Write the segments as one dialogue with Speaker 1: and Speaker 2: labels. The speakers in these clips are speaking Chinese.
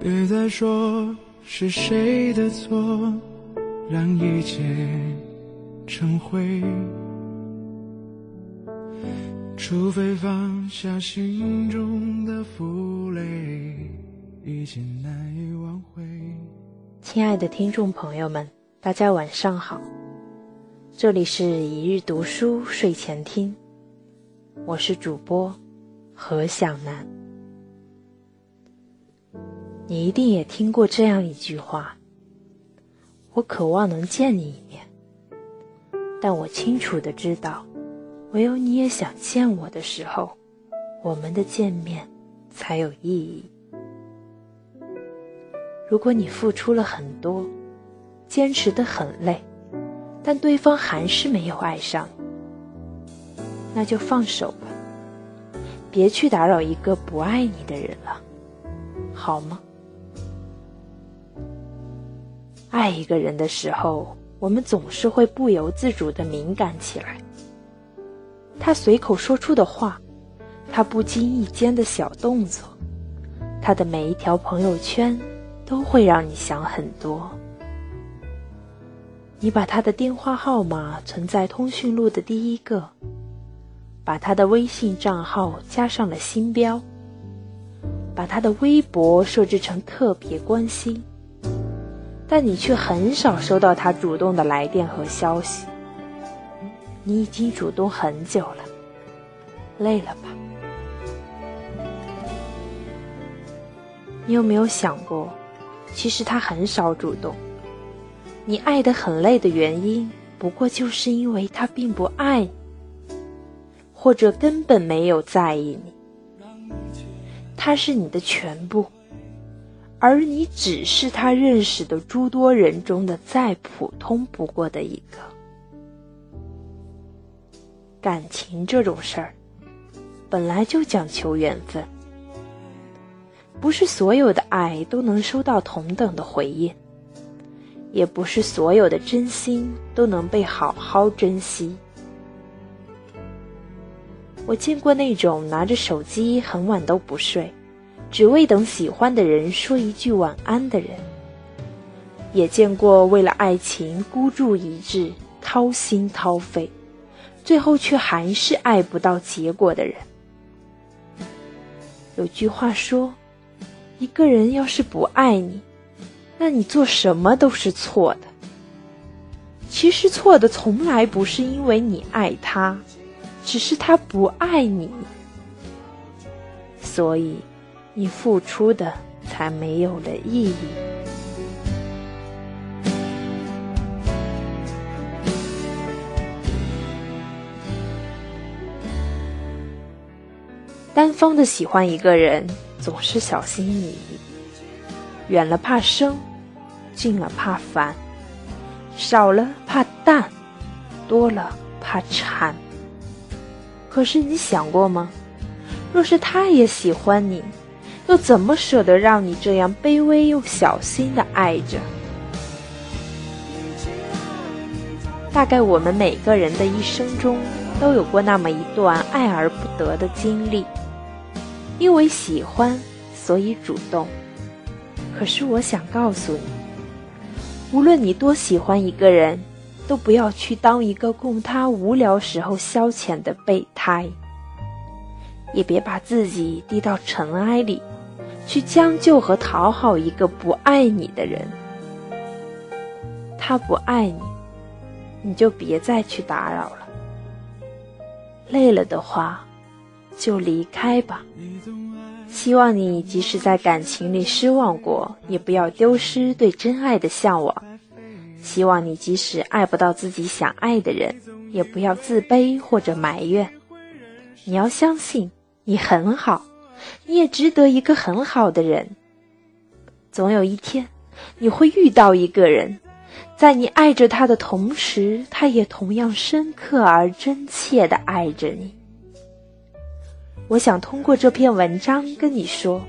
Speaker 1: 别再说是谁的错，让一切成灰。除非放下心中的负累，已经难以挽回。
Speaker 2: 亲爱的听众朋友们，大家晚上好，这里是一日读书睡前听，我是主播何小楠。你一定也听过这样一句话：“我渴望能见你一面，但我清楚的知道，唯有你也想见我的时候，我们的见面才有意义。如果你付出了很多，坚持的很累，但对方还是没有爱上，那就放手吧，别去打扰一个不爱你的人了，好吗？”爱一个人的时候，我们总是会不由自主的敏感起来。他随口说出的话，他不经意间的小动作，他的每一条朋友圈，都会让你想很多。你把他的电话号码存在通讯录的第一个，把他的微信账号加上了星标，把他的微博设置成特别关心。但你却很少收到他主动的来电和消息。你已经主动很久了，累了吧？你有没有想过，其实他很少主动。你爱得很累的原因，不过就是因为他并不爱你，或者根本没有在意你。他是你的全部。而你只是他认识的诸多人中的再普通不过的一个。感情这种事儿，本来就讲求缘分，不是所有的爱都能收到同等的回应，也不是所有的真心都能被好好珍惜。我见过那种拿着手机很晚都不睡。只为等喜欢的人说一句晚安的人，也见过为了爱情孤注一掷、掏心掏肺，最后却还是爱不到结果的人。有句话说：“一个人要是不爱你，那你做什么都是错的。”其实错的从来不是因为你爱他，只是他不爱你。所以。你付出的才没有了意义。单方的喜欢一个人，总是小心翼翼，远了怕生，近了怕烦，少了怕淡，多了怕缠。可是你想过吗？若是他也喜欢你？又怎么舍得让你这样卑微又小心的爱着？大概我们每个人的一生中都有过那么一段爱而不得的经历，因为喜欢，所以主动。可是我想告诉你，无论你多喜欢一个人，都不要去当一个供他无聊时候消遣的备胎，也别把自己低到尘埃里。去将就和讨好一个不爱你的人，他不爱你，你就别再去打扰了。累了的话，就离开吧。希望你即使在感情里失望过，也不要丢失对真爱的向往。希望你即使爱不到自己想爱的人，也不要自卑或者埋怨。你要相信，你很好。你也值得一个很好的人。总有一天，你会遇到一个人，在你爱着他的同时，他也同样深刻而真切的爱着你。我想通过这篇文章跟你说：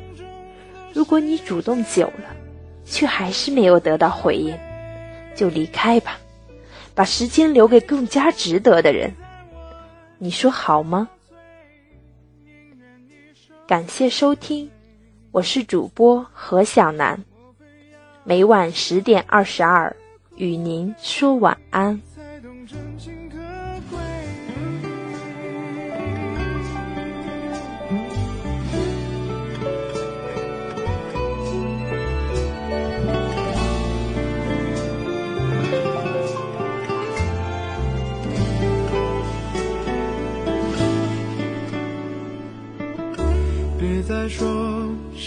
Speaker 2: 如果你主动久了，却还是没有得到回应，就离开吧，把时间留给更加值得的人。你说好吗？感谢收听，我是主播何小楠，每晚十点二十二与您说晚安。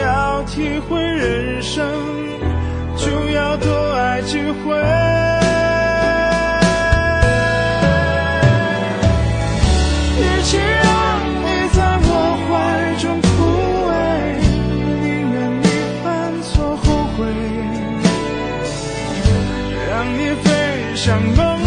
Speaker 1: 要体会人生，就要多爱几回。与其让你在我怀中枯萎，宁愿你犯错后悔，让你飞向梦。